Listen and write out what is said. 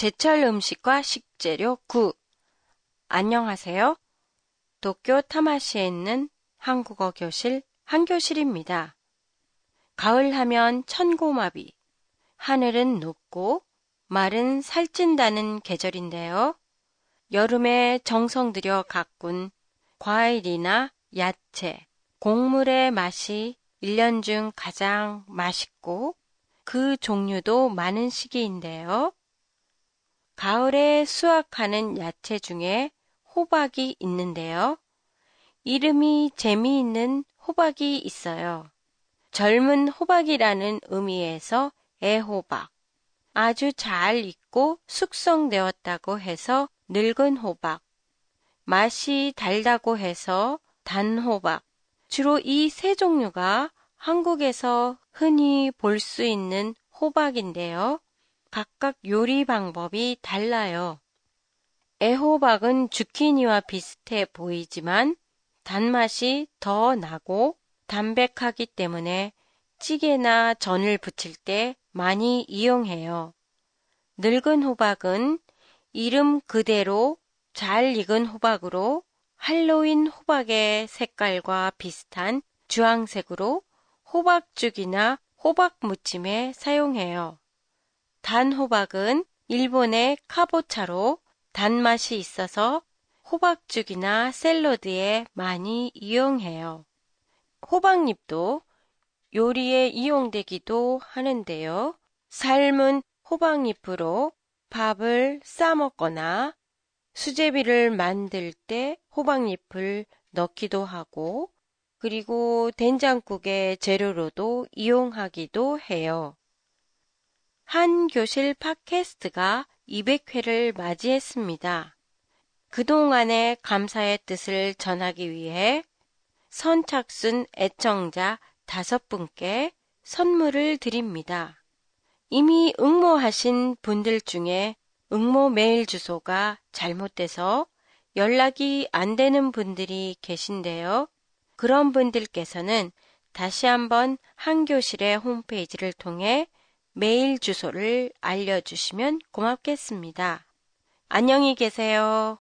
제철 음식과 식재료 9. 안녕하세요. 도쿄 타마시에 있는 한국어 교실 한교실입니다. 가을 하면 천고마비, 하늘은 높고 말은 살찐다는 계절인데요. 여름에 정성 들여 가꾼 과일이나 야채, 곡물의 맛이 1년 중 가장 맛있고 그 종류도 많은 시기인데요. 가을에 수확하는 야채 중에 호박이 있는데요. 이름이 재미있는 호박이 있어요. 젊은 호박이라는 의미에서 애호박. 아주 잘 익고 숙성되었다고 해서 늙은 호박. 맛이 달다고 해서 단호박. 주로 이 세 종류가 한국에서 흔히 볼 수 있는 호박인데요. 각각 요리 방법이 달라요. 애호박은 주키니와 비슷해 보이지만 단맛이 더 나고 담백하기 때문에 찌개나 전을 부칠 때 많이 이용해요. 늙은 호박은 이름 그대로 잘 익은 호박으로 할로윈 호박의 색깔과 비슷한 주황색으로 호박죽이나 호박무침에 사용해요. 단 호박은 일본의 카보차로 단맛이 있어서 호박죽이나 샐러드에 많이 이용해요. 호박잎도 요리에 이용되기도 하는데요. 삶은 호박잎으로 밥을 싸 먹거나 수제비를 만들 때 호박잎을 넣기도 하고 그리고 된장국의 재료로도 이용하기도 해요. 한 교실 팟캐스트가 200회를 맞이했습니다. 그동안의 감사의 뜻을 전하기 위해 선착순 애청자 다섯 분께 선물을 드립니다. 이미 응모하신 분들 중에 응모 메일 주소가 잘못돼서 연락이 안 되는 분들이 계신데요. 그런 분들께서는 다시 한번 한교실의 홈페이지를 통해 메일 주소를 알려주시면 고맙겠습니다. 안녕히 계세요.